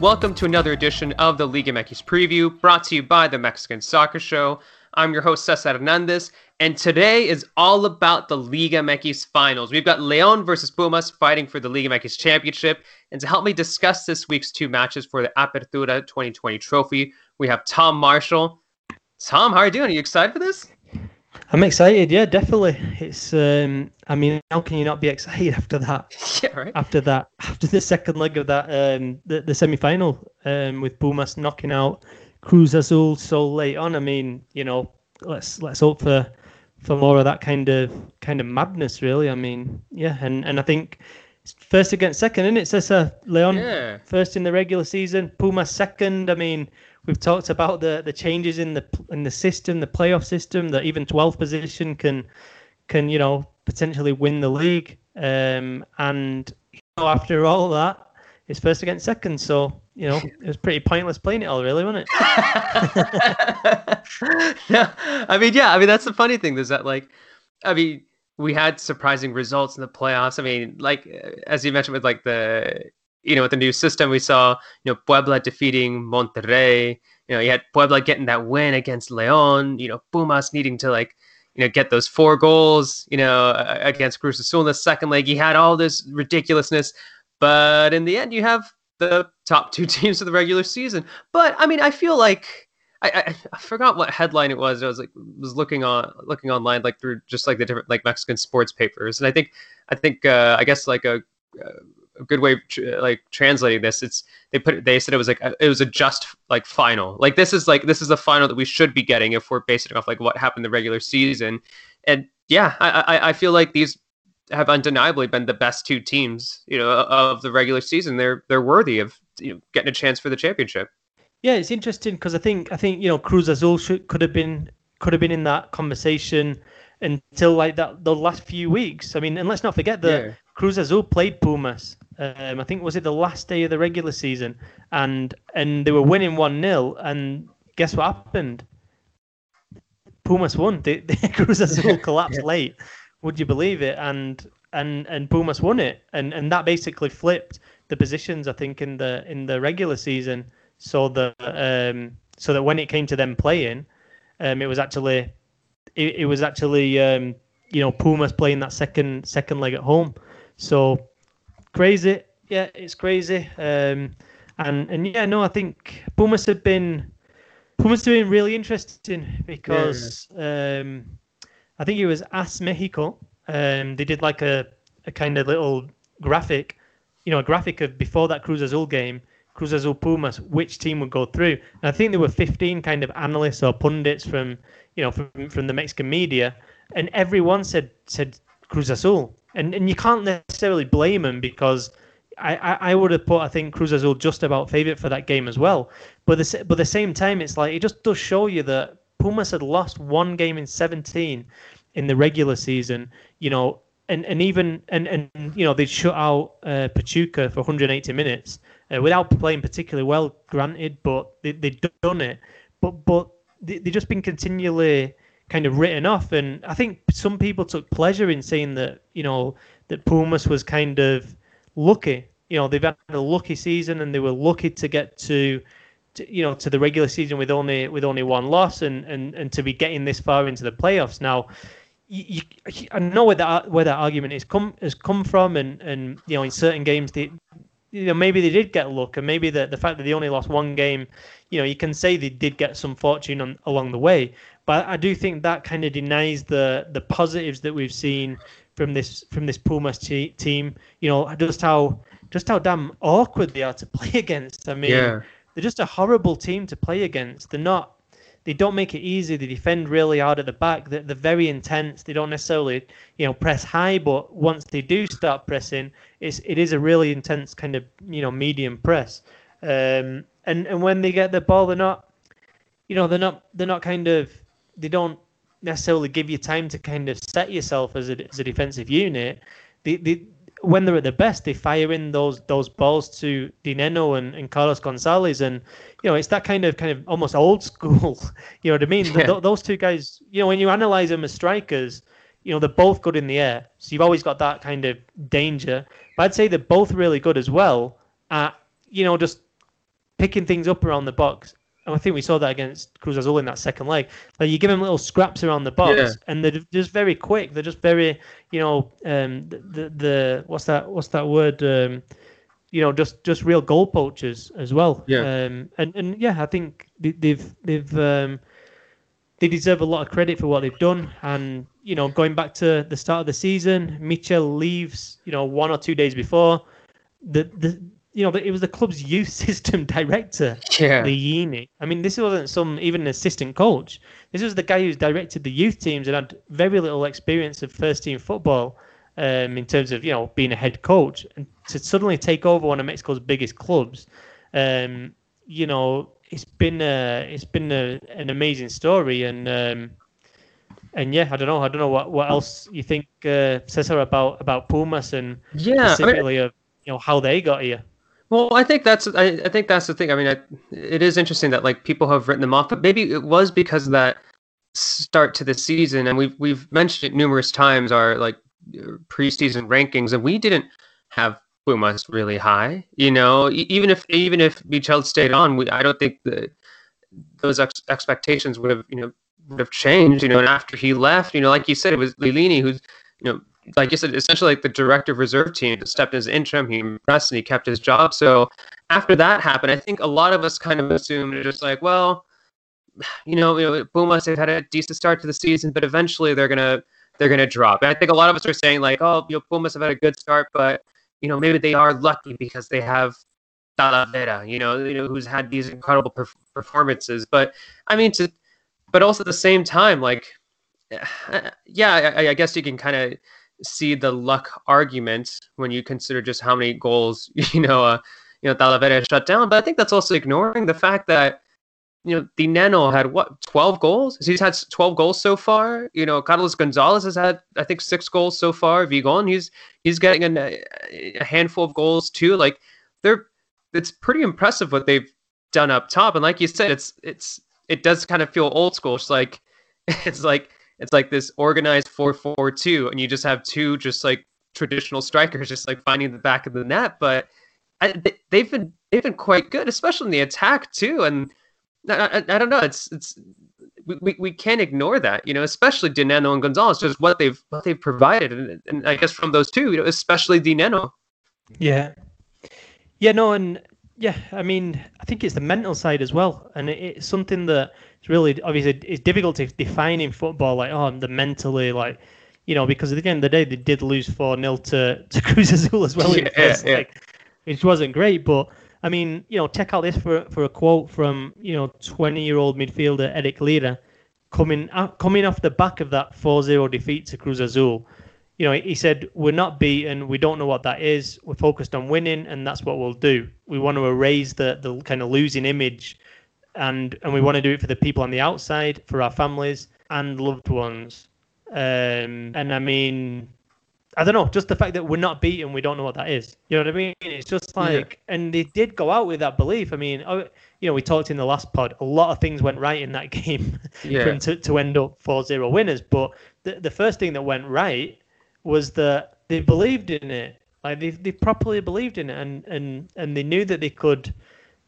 Welcome to another edition of the Liga MX preview, brought to you by the Mexican Soccer Show. I'm your host, Cesar Hernandez, and today is all about the Liga MX finals. We've got Leon versus Pumas fighting for the Liga MX championship. And to help me discuss this week's two matches for the Apertura 2020 trophy, we have Tom Marshall. Tom, how are you doing? Are you excited for this? I'm excited, yeah, definitely. It's um I mean, how can you not be excited after that? Yeah, right. After that after the second leg of that um the, the semi final um with Pumas knocking out Cruz Azul so late on. I mean, you know, let's let's hope for for more of that kind of kind of madness really. I mean, yeah, and, and I think first against second, isn't it, Cesar Leon? Yeah. First in the regular season, Pumas second. I mean, we've talked about the the changes in the in the system, the playoff system, that even 12th position can can you know potentially win the league. Um, and you know, after all that, it's first against second. So you know it was pretty pointless playing it all, really, wasn't it? no, I mean, yeah, I mean that's the funny thing is that like, I mean, we had surprising results in the playoffs. I mean, like as you mentioned with like the you know, with the new system, we saw, you know, Puebla defeating Monterrey. You know, you had Puebla getting that win against León. You know, Pumas needing to like, you know, get those four goals. You know, against Cruz Azul in the second leg. You had all this ridiculousness, but in the end, you have the top two teams of the regular season. But I mean, I feel like. I, I, forgot what headline it was. I was like was looking on looking online like through just like the different like Mexican sports papers, and I think I think uh, I guess like a, a a good way of tr- like translating this it's they put they said it was like a, it was a just like final. Like this is like this is the final that we should be getting if we're basing off like what happened the regular season. And yeah I, I i feel like these have undeniably been the best two teams you know of the regular season. They're they're worthy of you know, getting a chance for the championship. Yeah it's interesting because i think i think you know cruz azul should, could have been could have been in that conversation until like that the last few weeks. I mean and let's not forget that yeah. cruz azul played pumas um, I think was it the last day of the regular season, and and they were winning one 0 and guess what happened? Pumas won. The, the Cruz Azul collapsed yeah. late. Would you believe it? And and and Pumas won it, and and that basically flipped the positions. I think in the in the regular season, so that um so that when it came to them playing, um it was actually it, it was actually um you know Pumas playing that second second leg at home. So crazy. Yeah, it's crazy. Um, and and yeah, no, I think Pumas have been Pumas have been really interesting because yeah. um, I think it was As Mexico. Um, they did like a, a kind of little graphic, you know, a graphic of before that Cruz Azul game, Cruz Azul Pumas, which team would go through. And I think there were 15 kind of analysts or pundits from, you know, from, from the Mexican media, and everyone said said Cruz Azul and and you can't necessarily blame him because I, I, I would have put I think Cruz Azul just about favourite for that game as well. But the but the same time, it's like it just does show you that Pumas had lost one game in 17 in the regular season. You know, and, and even and, and you know they shut out uh, Pachuca for 180 minutes uh, without playing particularly well. Granted, but they they done it. But but they they just been continually kind of written off. And I think some people took pleasure in saying that, you know, that Pumas was kind of lucky. You know, they've had a lucky season and they were lucky to get to, to you know, to the regular season with only with only one loss and, and, and to be getting this far into the playoffs. Now, you, you, I know where that where that argument is come has come from, and, and you know, in certain games they you know maybe they did get luck and maybe the the fact that they only lost one game you know you can say they did get some fortune on, along the way but I do think that kind of denies the the positives that we've seen from this from this Pumas team. You know, just how just how damn awkward they are to play against. I mean, yeah. they're just a horrible team to play against. They're not. They don't make it easy. They defend really hard at the back. They're, they're very intense. They don't necessarily, you know, press high. But once they do start pressing, it's it is a really intense kind of you know medium press. Um, and and when they get the ball, they're not, you know, they're not they're not kind of they don't necessarily give you time to kind of set yourself as a, as a defensive unit. They, they, when they're at their best, they fire in those those balls to Dinenno and, and Carlos Gonzalez, and you know it's that kind of kind of almost old school. you know what I mean? Yeah. Th- those two guys, you know, when you analyze them as strikers, you know they're both good in the air, so you've always got that kind of danger. But I'd say they're both really good as well at you know just picking things up around the box. And I think we saw that against Cruz Azul in that second leg. Like you give them little scraps around the box, yeah. and they're just very quick. They're just very, you know, um, the, the, the what's that what's that word? Um, you know, just just real goal poachers as well. Yeah. Um, and and yeah, I think they've they've um, they deserve a lot of credit for what they've done. And you know, going back to the start of the season, Michel leaves. You know, one or two days before the the you know, it was the club's youth system director, yeah. Lillini. I mean, this wasn't some even an assistant coach. This was the guy who's directed the youth teams and had very little experience of first team football um, in terms of you know being a head coach, and to suddenly take over one of Mexico's biggest clubs, um, you know, it's been a, it's been a, an amazing story, and um, and yeah, I don't know, I don't know what, what else you think, uh, Cesar, about about Pumas and yeah, specifically I mean, of you know how they got here. Well, I think that's I, I think that's the thing. I mean, I, it is interesting that like people have written them off, but maybe it was because of that start to the season, and we've we've mentioned it numerous times. Our like preseason rankings, and we didn't have Pumas really high. You know, even if even if Michel stayed on, we, I don't think that those ex- expectations would have you know would have changed. You know, and after he left, you know, like you said, it was Lillini who's you know like you said, essentially like the director of reserve team stepped in as interim. He impressed and he kept his job. So after that happened, I think a lot of us kind of assumed just like, well, you know, you know, Pumas have had a decent start to the season, but eventually they're gonna they're to drop. And I think a lot of us are saying like, oh, you know, Pumas have had a good start, but you know, maybe they are lucky because they have Talavera, you know, you know, who's had these incredible performances. But I mean, to, but also at the same time, like, yeah, I, I guess you can kind of see the luck argument when you consider just how many goals, you know, uh, you know, Talavera shut down. But I think that's also ignoring the fact that you know, Dinenno had what, 12 goals? He's had 12 goals so far. You know, Carlos Gonzalez has had, I think, six goals so far. Vigon, he's he's getting a, a handful of goals too. Like, they're, it's pretty impressive what they've done up top. And like you said, it's, it's, it does kind of feel old school. It's like, it's like, it's like this organized 4-4-2, and you just have two just like traditional strikers just like finding the back of the net. But I, they've been, they've been quite good, especially in the attack too. And, I, I, I don't know. It's it's we, we can't ignore that, you know, especially Dinenno and Gonzalez, just what they've what they've provided, and, and I guess from those two, you know, especially Dinenno. Yeah, yeah, no, and yeah, I mean, I think it's the mental side as well, and it, it's something that it's really obviously it's difficult to define in football, like oh, the mentally like. You know, because at the end of the day, they did lose 4 0 to, to Cruz Azul as well. Yeah, first, yeah. Like, which wasn't great, but I mean, you know, check out this for for a quote from you know 20 year old midfielder Erik Lira, coming coming off the back of that 4-0 defeat to Cruz Azul. You know, he said, "We're not beaten. We don't know what that is. We're focused on winning, and that's what we'll do. We want to erase the the kind of losing image, and and we want to do it for the people on the outside, for our families and loved ones. Um, and I mean, I don't know, just the fact that we're not beaten, we don't know what that is. You know what I mean? It's just like, yeah. and they did go out with that belief. I mean, oh, you know, we talked in the last pod, a lot of things went right in that game yeah. for them to, to end up 4 0 winners. But the, the first thing that went right was that they believed in it. Like they, they properly believed in it and, and, and they knew that they could,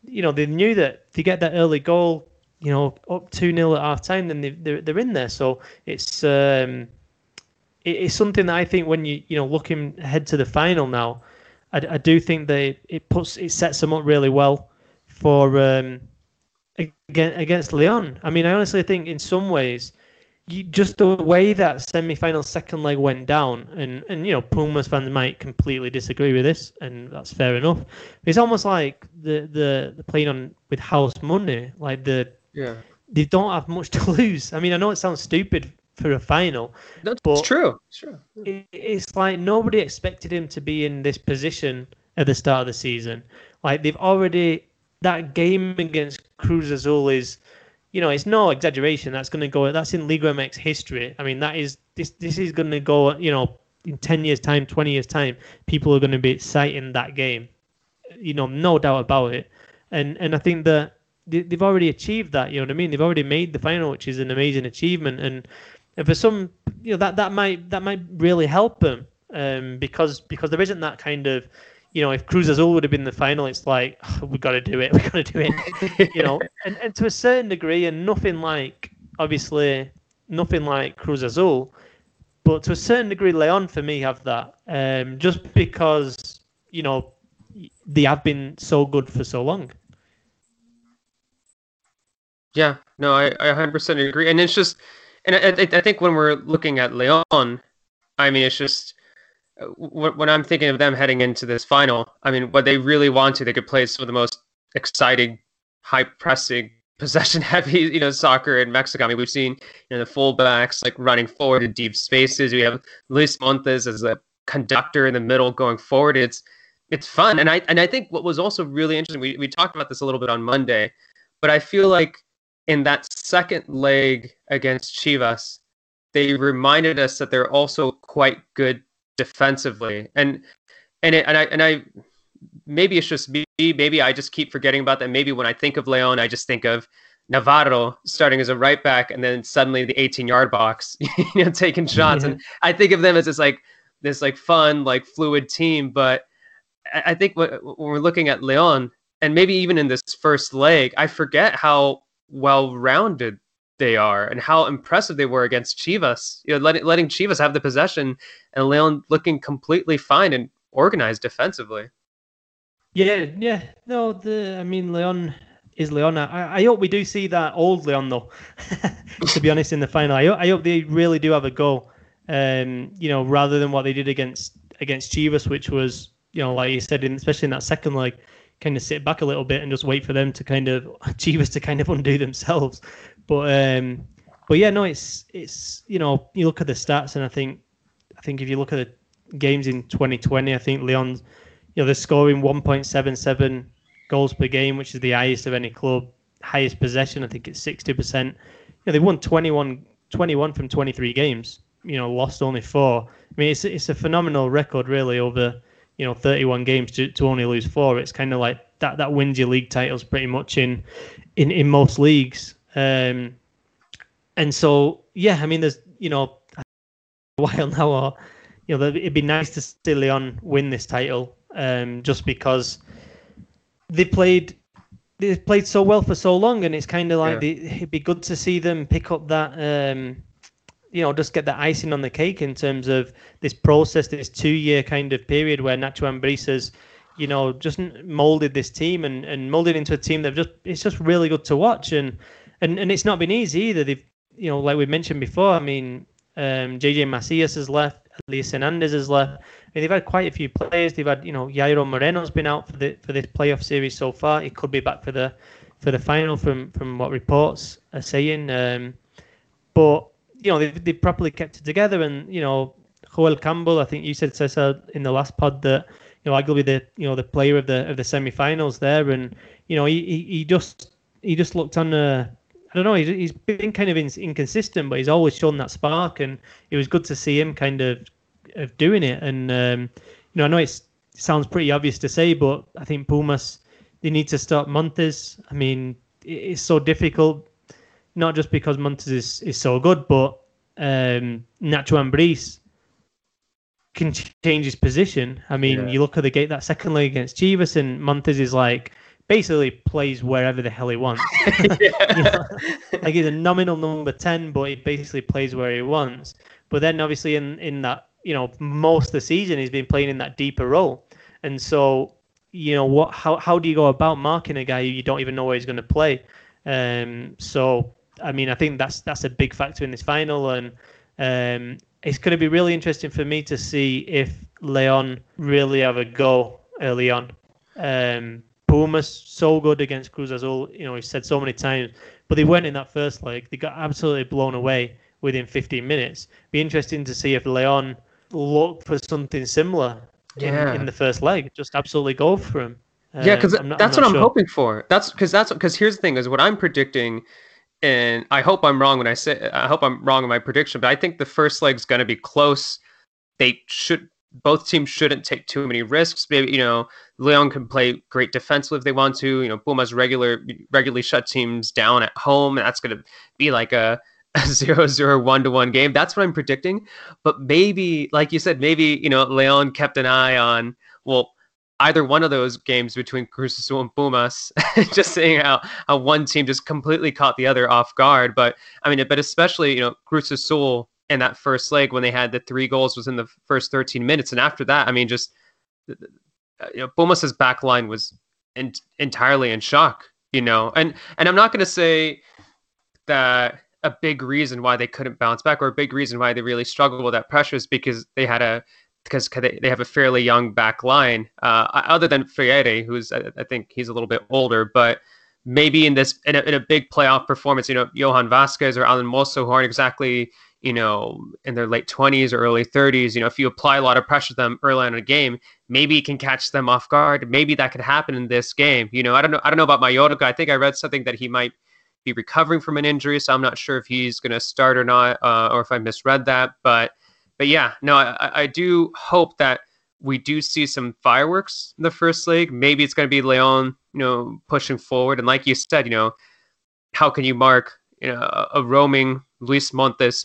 you know, they knew that you get that early goal, you know, up 2 0 at half time, then they, they're, they're in there. So it's, um, it's something that I think when you you know looking ahead to the final now, I, I do think that it puts it sets them up really well for um, against Leon. I mean, I honestly think in some ways, you, just the way that semi-final second leg went down, and and you know Pumas fans might completely disagree with this, and that's fair enough. It's almost like the the, the playing on with house money, like the yeah they don't have much to lose. I mean, I know it sounds stupid for a final. That's but true. It's true. It, it's like nobody expected him to be in this position at the start of the season. Like they've already that game against Cruz Azul is, you know, it's no exaggeration. That's going to go. That's in Liga MX history. I mean, that is this. This is going to go. You know, in ten years' time, twenty years' time, people are going to be citing that game. You know, no doubt about it. And and I think that they've already achieved that. You know what I mean? They've already made the final, which is an amazing achievement. And and for some, you know, that that might that might really help them um, because because there isn't that kind of you know, if Cruz Azul would have been the final, it's like oh, we've got to do it, we've got to do it, you know. And, and to a certain degree, and nothing like obviously nothing like Cruz Azul, but to a certain degree, Leon for me have that, um, just because you know they have been so good for so long. Yeah, no, I, I 100% agree. And it's just, and I, I think when we're looking at Leon, I mean, it's just, when I'm thinking of them heading into this final, I mean, what they really want to, they could play some of the most exciting, high pressing, possession heavy, you know, soccer in Mexico. I mean, we've seen, you know, the fullbacks like running forward in deep spaces. We have Luis Montes as a conductor in the middle going forward. It's, it's fun. And I, and I think what was also really interesting, we, we talked about this a little bit on Monday, but I feel like in that second leg against Chivas, they reminded us that they're also quite good defensively. And and it, and I and I maybe it's just me, maybe I just keep forgetting about that. Maybe when I think of Leon, I just think of Navarro starting as a right back and then suddenly the 18 yard box, you know, taking shots. Yeah. And I think of them as this like this like fun, like fluid team. But I think when we're looking at Leon, and maybe even in this first leg, I forget how well rounded they are and how impressive they were against Chivas. You know, letting letting Chivas have the possession and Leon looking completely fine and organized defensively. Yeah, yeah. No, the I mean Leon is Leon. I, I hope we do see that old Leon though. to be honest, in the final, I, I hope they really do have a go. Um, you know, rather than what they did against against Chivas, which was you know, like you said, in, especially in that second leg, kind of sit back a little bit and just wait for them to kind of Chivas to kind of undo themselves. But um, but yeah, no, it's it's you know you look at the stats and I think I think if you look at the games in 2020, I think Leon's you know they're scoring 1.77 goals per game, which is the highest of any club. Highest possession, I think it's 60 percent. You know they won 21 21 from 23 games. You know lost only four. I mean it's it's a phenomenal record really over you know 31 games to, to only lose four it's kind of like that that wins your league titles pretty much in in in most leagues um and so yeah i mean there's you know a while now or you know it'd be nice to see leon win this title um just because they played they played so well for so long and it's kind of like yeah. the, it'd be good to see them pick up that um you know, just get the icing on the cake in terms of this process, this two-year kind of period where Nacho Ambriz has, you know, just molded this team and, and molded into a team that just it's just really good to watch and and and it's not been easy either. They've, you know, like we mentioned before. I mean, um, JJ Macias has left, Elias Hernandez has left. I mean, they've had quite a few players. They've had, you know, Yairo Moreno's been out for the for this playoff series so far. He could be back for the for the final from from what reports are saying. Um, but you know, they've, they've properly kept it together. And, you know, Joel Campbell, I think you said, Cesar, in the last pod that, you know, arguably the, you know, the player of the, of the semi-finals there. And, you know, he, he, he just, he just looked on, a, I don't know, he's, he's been kind of in, inconsistent, but he's always shown that spark. And it was good to see him kind of, of doing it. And, um, you know, I know it sounds pretty obvious to say, but I think Pumas, they need to start Montes. I mean, it's so difficult not just because Montes is, is so good, but um, Nacho Ambriz can change his position. I mean, yeah. you look at the gate that second leg against Chivas, and Montes is like basically plays wherever the hell he wants. you know? Like he's a nominal number ten, but he basically plays where he wants. But then obviously in in that you know most of the season he's been playing in that deeper role, and so you know what how how do you go about marking a guy you don't even know where he's going to play? Um, so I mean, I think that's that's a big factor in this final, and um, it's going to be really interesting for me to see if Leon really have a go early on. Um, Pumas so good against Cruz Azul, you know, he said so many times, but they weren't in that first leg. They got absolutely blown away within 15 minutes. Be interesting to see if Leon look for something similar yeah. in, in the first leg. Just absolutely go for him. Yeah, because um, that's I'm what I'm hoping for. That's because that's because here's the thing: is what I'm predicting and I hope I'm wrong when I say I hope I'm wrong in my prediction, but I think the first leg's going to be close. They should both teams shouldn't take too many risks. Maybe you know Leon can play great defensively if they want to. You know Pumas regular regularly shut teams down at home, and that's going to be like a, a zero zero one to one game. That's what I'm predicting. But maybe, like you said, maybe you know Leon kept an eye on well either one of those games between Cruz Azul and Pumas, just seeing how, how one team just completely caught the other off guard. But I mean, but especially, you know, Cruz Azul in that first leg when they had the three goals was in the first 13 minutes. And after that, I mean, just, you know, Pumas's back line was in, entirely in shock, you know, and, and I'm not going to say that a big reason why they couldn't bounce back or a big reason why they really struggled with that pressure is because they had a because they have a fairly young back line, uh, other than Freire, who's I think he's a little bit older, but maybe in this in a, in a big playoff performance, you know, Johan Vasquez or Alan Mozo, who aren't exactly you know in their late twenties or early thirties, you know, if you apply a lot of pressure to them early on in a game, maybe it can catch them off guard. Maybe that could happen in this game. You know, I don't know. I don't know about Mayorga. I think I read something that he might be recovering from an injury, so I'm not sure if he's going to start or not, uh, or if I misread that, but but yeah, no, I, I do hope that we do see some fireworks in the first leg. Maybe it's going to be Leon, you know, pushing forward. And like you said, you know, how can you mark you know a roaming Luis Montes,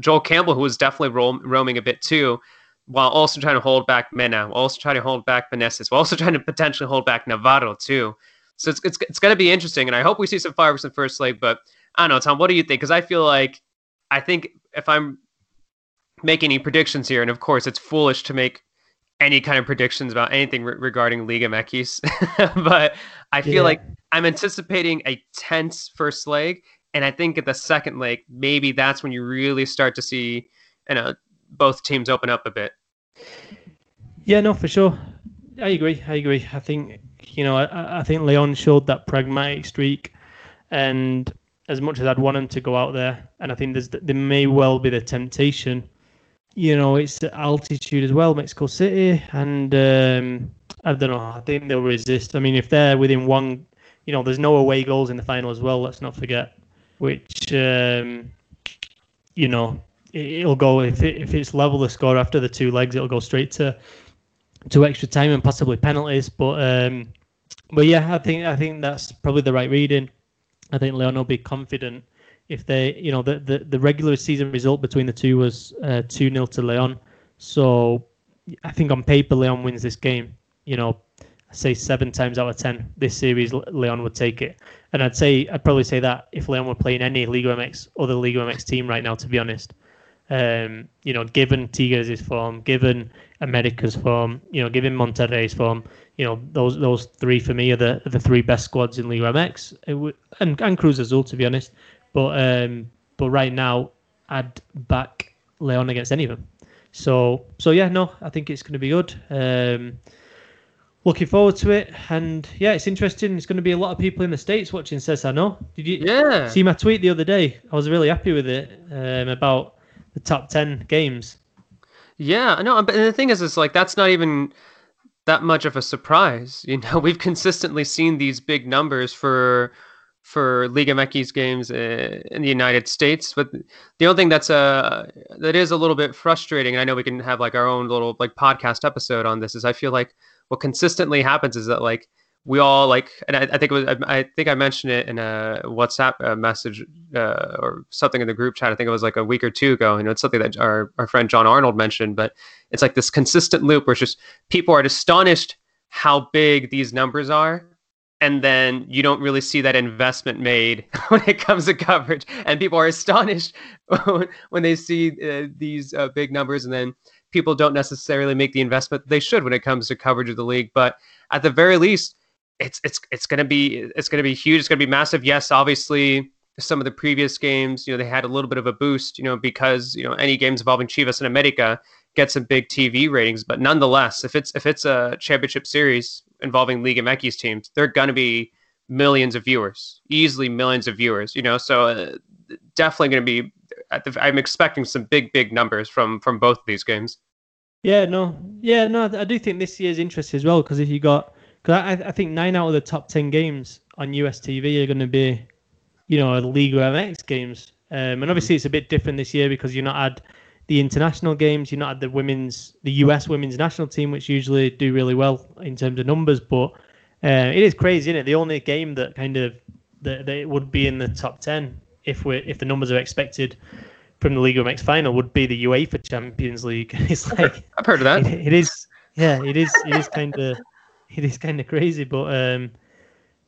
Joel Campbell, who was definitely roaming a bit too, while also trying to hold back Mena, while also trying to hold back Meneses, while also trying to potentially hold back Navarro too. So it's it's, it's going to be interesting, and I hope we see some fireworks in first leg. But I don't know, Tom, what do you think? Because I feel like I think if I'm make any predictions here, and of course, it's foolish to make any kind of predictions about anything re- regarding Liga MX. but I feel yeah. like I'm anticipating a tense first leg, and I think at the second leg, maybe that's when you really start to see, you know, both teams open up a bit. Yeah, no, for sure. I agree. I agree. I think you know, I, I think Leon showed that pragmatic streak, and as much as I'd want him to go out there, and I think there's there may well be the temptation you know, it's altitude as well, Mexico City, and um, I don't know. I think they'll resist. I mean, if they're within one, you know, there's no away goals in the final as well. Let's not forget, which um, you know, it, will go if it, if it's level the score after the two legs, it'll go straight to to extra time and possibly penalties. But um, but yeah, I think I think that's probably the right reading. I think Leon will be confident if they, you know, the, the, the regular season result between the two was uh, 2 uh, 0 to Leon. So I think on paper, Leon wins this game. You know, Say seven times out of 10, this series, Leon would take it. And I'd say, I'd probably say that if Leon were playing any Liga MX, other Liga MX team right now, to be honest. Um, you know, given Tigres' form, given America's form, you know, given Monterrey's form, you know, those those three for me are the the three best squads in Liga MX, and and Cruz Azul, to be honest. But um, but right now, I'd back Leon against any of them. So so yeah, no, I think it's going to be good. Um, looking forward to it, and yeah, it's interesting. It's going to be a lot of people in the states watching Cesar. Did you yeah. see my tweet the other day? I was really happy with it um, about the top ten games. Yeah, no, but the thing is, it's like that's not even that much of a surprise. You know, we've consistently seen these big numbers for for Liga MX games uh, in the United States. But the only thing that's uh that is a little bit frustrating, and I know we can have like our own little like podcast episode on this, is I feel like what consistently happens is that like we all like, and I, I think it was, I think I mentioned it in a WhatsApp uh, message uh, or something in the group chat. I think it was like a week or two ago. You know, it's something that our, our friend John Arnold mentioned, but it's like this consistent loop where it's just people are astonished how big these numbers are and then you don't really see that investment made when it comes to coverage and people are astonished when they see uh, these uh, big numbers and then people don't necessarily make the investment they should when it comes to coverage of the league but at the very least it's it's it's going to be it's going to be huge it's going to be massive yes obviously some of the previous games you know they had a little bit of a boost you know because you know any games involving Chivas and America get some big TV ratings but nonetheless if it's if it's a championship series involving Liga MX teams, they're going to be millions of viewers, easily millions of viewers. You know, so uh, definitely going to be. The, I'm expecting some big, big numbers from from both of these games. Yeah, no, yeah, no. I do think this year's interesting as well because if you got, because I, I think nine out of the top ten games on US TV are going to be, you know, Liga MX games. Um, and obviously it's a bit different this year because you're not had the international games. You're not at the women's, the US women's national team, which usually do really well in terms of numbers. But uh, it is crazy, isn't it? The only game that kind of that, that would be in the top ten if we if the numbers are expected from the Liga MX final would be the UEFA Champions League. It's like I've heard of that. it, it is, yeah, it is. It is kind of it is kind of crazy. But um,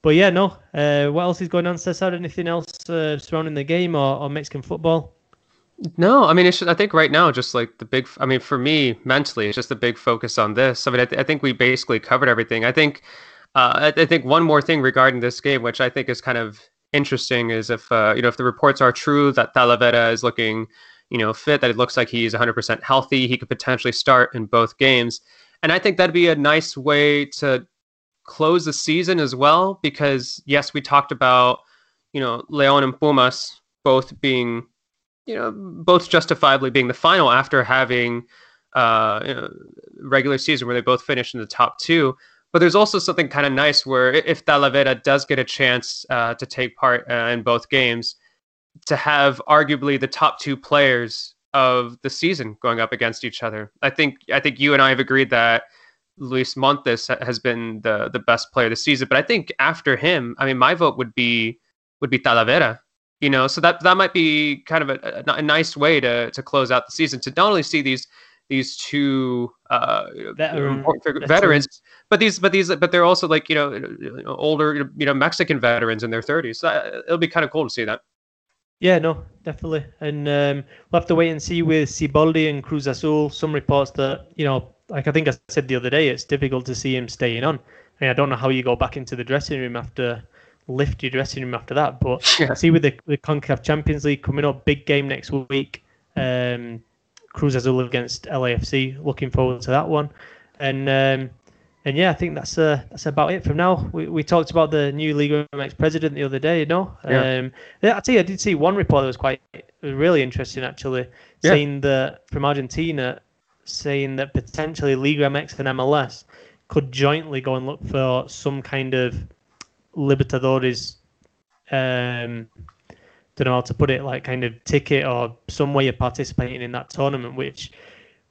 but yeah, no. Uh, what else is going on, Cesar? Anything else uh, surrounding the game or, or Mexican football? No, I mean, it's just, I think right now, just like the big, I mean, for me mentally, it's just a big focus on this. I mean, I, th- I think we basically covered everything. I think, uh, I, I, think one more thing regarding this game, which I think is kind of interesting, is if uh, you know if the reports are true that Talavera is looking, you know, fit, that it looks like he's 100% healthy, he could potentially start in both games, and I think that'd be a nice way to close the season as well, because yes, we talked about, you know, Leon and Pumas both being you know, both justifiably being the final after having uh, you know, regular season where they both finished in the top two. But there's also something kind of nice where if Talavera does get a chance uh, to take part uh, in both games, to have arguably the top two players of the season going up against each other. I think I think you and I have agreed that Luis Montes has been the the best player this season. But I think after him, I mean, my vote would be would be Talavera you know so that that might be kind of a, a, a, nice way to to close out the season to not only see these these two uh, Veteran, veterans, but these but these but they're also like you know older you know Mexican veterans in their 30s. So it'll be kind of cool to see that. Yeah, no, definitely, and um, we'll have to wait and see with Siboldi and Cruz Azul. Some reports that you know, like I think I said the other day, it's difficult to see him staying on. I, mean, I don't know how you go back into the dressing room after lift your dressing room after that. But yeah. see with the the Concacaf Champions League coming up, big game next week. Um, Cruz Azul against LAFC. Looking forward to that one. And um, and yeah, I think that's uh, that's about it from now. We, we talked about the new Liga MX president the other day, you know. Yeah. Um, yeah, I tell you, I did see one report that was quite was really interesting actually, yeah. saying that from Argentina, saying that potentially Liga MX and MLS could jointly go and look for some kind of Libertadores, um, don't know how to put it, like kind of ticket or some way of participating in that tournament, which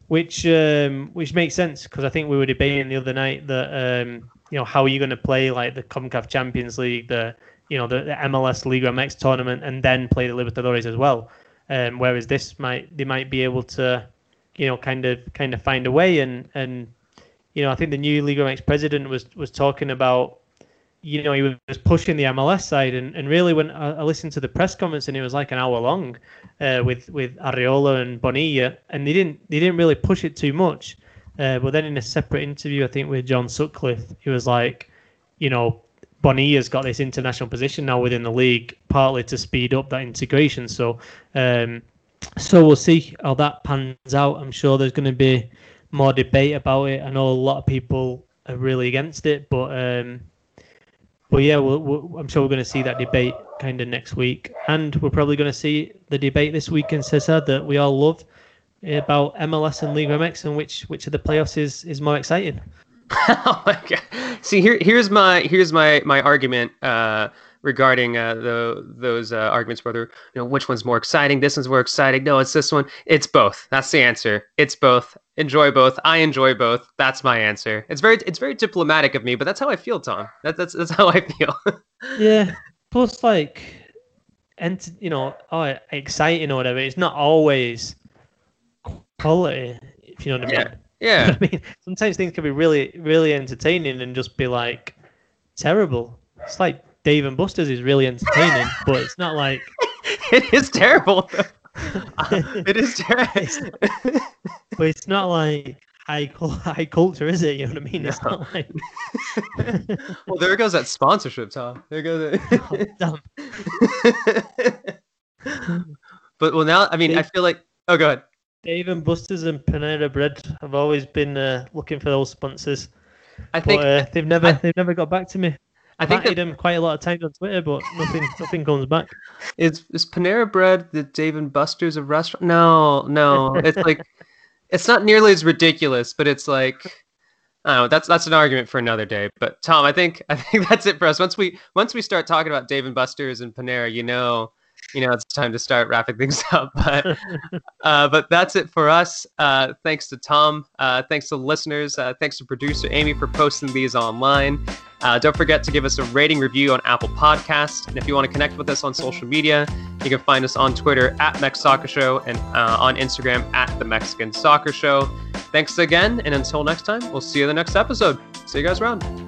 which um, which makes sense because I think we were debating the other night that um, you know how are you going to play like the Concacaf Champions League, the you know the, the MLS Liga MX tournament, and then play the Libertadores as well. Um, whereas this might they might be able to, you know, kind of kind of find a way and and you know I think the new Liga MX president was was talking about you know, he was pushing the MLS side, and, and really when I, listened to the press conference, and it was like an hour long, uh, with with Arriola and Bonilla, and they didn't they didn't really push it too much. Uh, but then in a separate interview, I think with John Sutcliffe, he was like, you know, Bonilla's got this international position now within the league, partly to speed up that integration. So, um, so we'll see how that pans out. I'm sure there's going to be more debate about it. I know a lot of people are really against it, but um, but yeah, we'll, we'll, I'm sure we're going to see that debate kind of next week, and we're probably going to see the debate this week in Cesar that we all love about MLS and Liga MX and which which of the playoffs is is more exciting. oh my god! See here here's my here's my my argument. Uh, regarding uh, the those uh, arguments whether you know which one's more exciting this one's more exciting no it's this one it's both that's the answer it's both enjoy both i enjoy both that's my answer. It's very it's very diplomatic of me but that's how i feel tom that, that's that's how i feel. Yeah plus like and you know oh, exciting or whatever it's not always quality if you know what i mean. Yeah, yeah. I mean sometimes things can be really really entertaining and just be like terrible. It's like Dave and Buster's is really entertaining, but it's not like it is terrible. it is terrible, but it's not like high high culture, is it? You know what I mean? It's no. not like. well, there goes that sponsorship, Tom. There goes it. oh, but well, now I mean, Dave, I feel like. Oh, go ahead. Dave and Buster's and Panera Bread have always been uh, looking for those sponsors. I think uh, they've never I, they've never got back to me. I think that, him quite a lot of times on Twitter, but nothing nothing comes back. Is is Panera Bread the Dave and Buster's of restaurant? No, no. It's like it's not nearly as ridiculous, but it's like I don't know. That's that's an argument for another day. But Tom, I think I think that's it for us. Once we once we start talking about Dave and Buster's and Panera, you know, you know, it's time to start wrapping things up. But uh, but that's it for us. Uh, thanks to Tom. Uh, thanks to listeners. Uh, thanks to producer Amy for posting these online. Uh, don't forget to give us a rating review on Apple Podcasts. And if you want to connect with us on social media, you can find us on Twitter at Mex Soccer Show and uh, on Instagram at the Mexican Soccer Show. Thanks again, and until next time, we'll see you in the next episode. See you guys around.